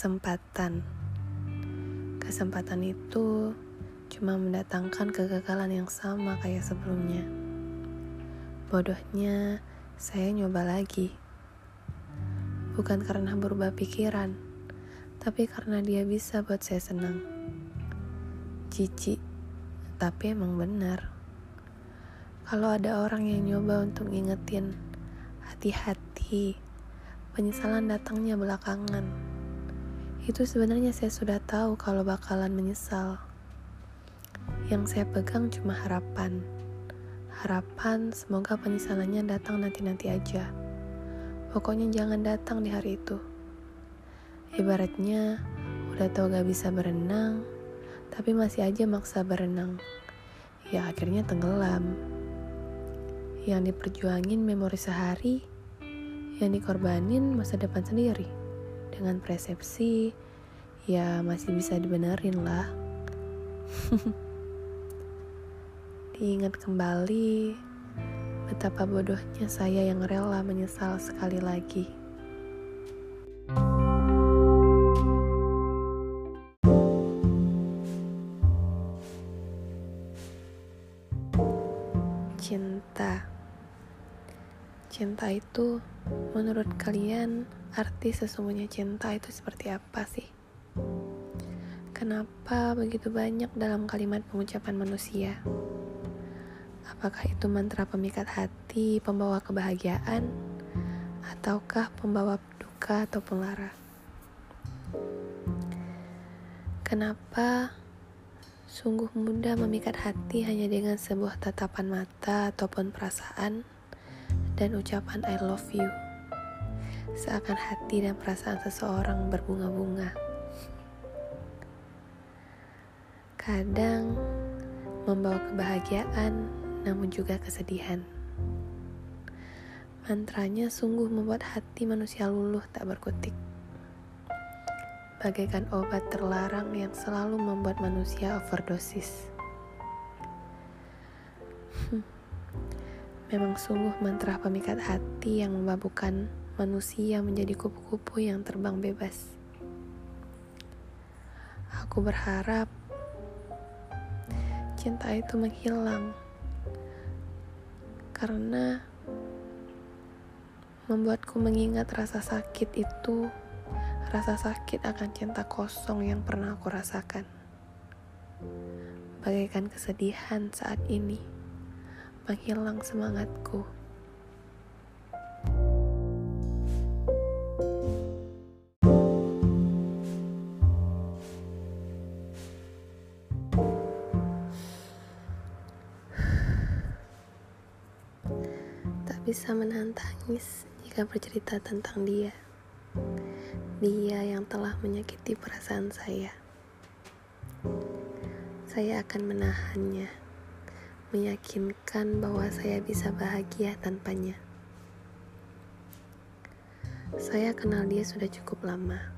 kesempatan. Kesempatan itu cuma mendatangkan kegagalan yang sama kayak sebelumnya. Bodohnya, saya nyoba lagi. Bukan karena berubah pikiran, tapi karena dia bisa buat saya senang. Cici, tapi emang benar. Kalau ada orang yang nyoba untuk ngingetin, hati-hati, penyesalan datangnya belakangan. Itu sebenarnya saya sudah tahu kalau bakalan menyesal. Yang saya pegang cuma harapan. Harapan semoga penyesalannya datang nanti-nanti aja. Pokoknya jangan datang di hari itu. Ibaratnya udah tahu gak bisa berenang, tapi masih aja maksa berenang. Ya akhirnya tenggelam. Yang diperjuangin memori sehari, yang dikorbanin masa depan sendiri dengan persepsi ya masih bisa dibenerin lah. Diingat kembali betapa bodohnya saya yang rela menyesal sekali lagi cinta itu menurut kalian arti sesungguhnya cinta itu seperti apa sih? Kenapa begitu banyak dalam kalimat pengucapan manusia? Apakah itu mantra pemikat hati, pembawa kebahagiaan, ataukah pembawa duka atau lara? Kenapa sungguh mudah memikat hati hanya dengan sebuah tatapan mata ataupun perasaan? Dan ucapan I love you. Seakan hati dan perasaan seseorang berbunga-bunga. Kadang membawa kebahagiaan, namun juga kesedihan. Mantranya sungguh membuat hati manusia luluh tak berkutik. Bagaikan obat terlarang yang selalu membuat manusia overdosis. Memang sungguh mantra pemikat hati yang memabukkan manusia menjadi kupu-kupu yang terbang bebas. Aku berharap cinta itu menghilang karena membuatku mengingat rasa sakit itu, rasa sakit akan cinta kosong yang pernah aku rasakan. Bagaikan kesedihan saat ini menghilang semangatku. Tak bisa menahan tangis jika bercerita tentang dia. Dia yang telah menyakiti perasaan saya. Saya akan menahannya meyakinkan bahwa saya bisa bahagia tanpanya. Saya kenal dia sudah cukup lama.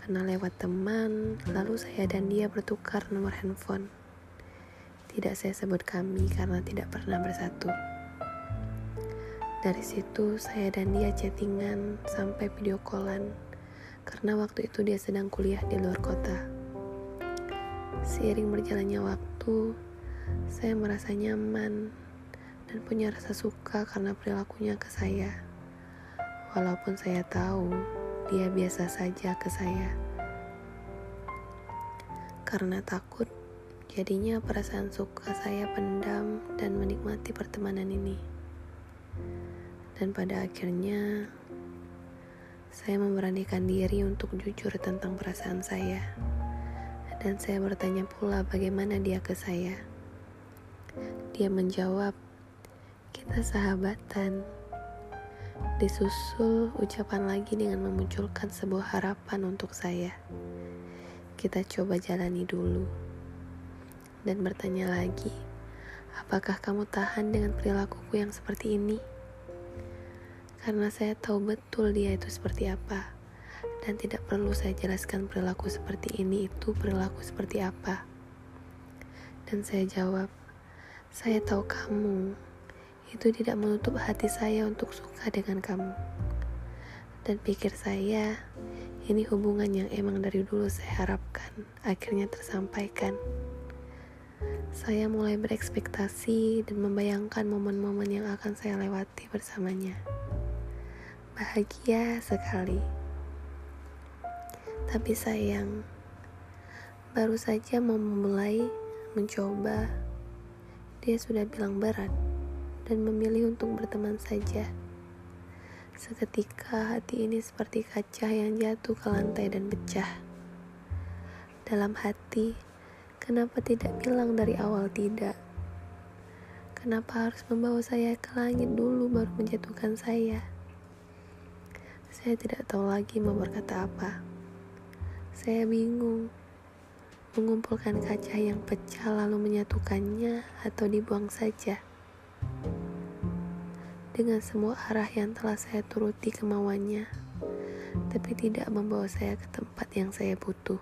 Kenal lewat teman, lalu saya dan dia bertukar nomor handphone. Tidak saya sebut kami karena tidak pernah bersatu. Dari situ saya dan dia chattingan sampai video callan karena waktu itu dia sedang kuliah di luar kota. Seiring berjalannya waktu, saya merasa nyaman dan punya rasa suka karena perilakunya ke saya. Walaupun saya tahu dia biasa saja ke saya. Karena takut, jadinya perasaan suka saya pendam dan menikmati pertemanan ini. Dan pada akhirnya, saya memberanikan diri untuk jujur tentang perasaan saya. Dan saya bertanya pula bagaimana dia ke saya. Dia menjawab, "Kita sahabatan." Disusul ucapan lagi dengan memunculkan sebuah harapan untuk saya. Kita coba jalani dulu. Dan bertanya lagi, apakah kamu tahan dengan perilakuku yang seperti ini? Karena saya tahu betul dia itu seperti apa. Dan tidak perlu saya jelaskan perilaku seperti ini itu perilaku seperti apa. Dan saya jawab, saya tahu kamu itu tidak menutup hati saya untuk suka dengan kamu. Dan pikir saya, Ini hubungan yang emang dari dulu saya harapkan, akhirnya tersampaikan. Saya mulai berekspektasi dan membayangkan momen-momen yang akan saya lewati bersamanya. Bahagia sekali. Tapi sayang, baru saja memulai mencoba, dia sudah bilang berat dan memilih untuk berteman saja. Seketika hati ini seperti kaca yang jatuh ke lantai dan pecah. Dalam hati, kenapa tidak bilang dari awal tidak? Kenapa harus membawa saya ke langit dulu baru menjatuhkan saya? Saya tidak tahu lagi mau berkata apa. Saya bingung mengumpulkan kaca yang pecah lalu menyatukannya atau dibuang saja dengan semua arah yang telah saya turuti kemauannya, tapi tidak membawa saya ke tempat yang saya butuh.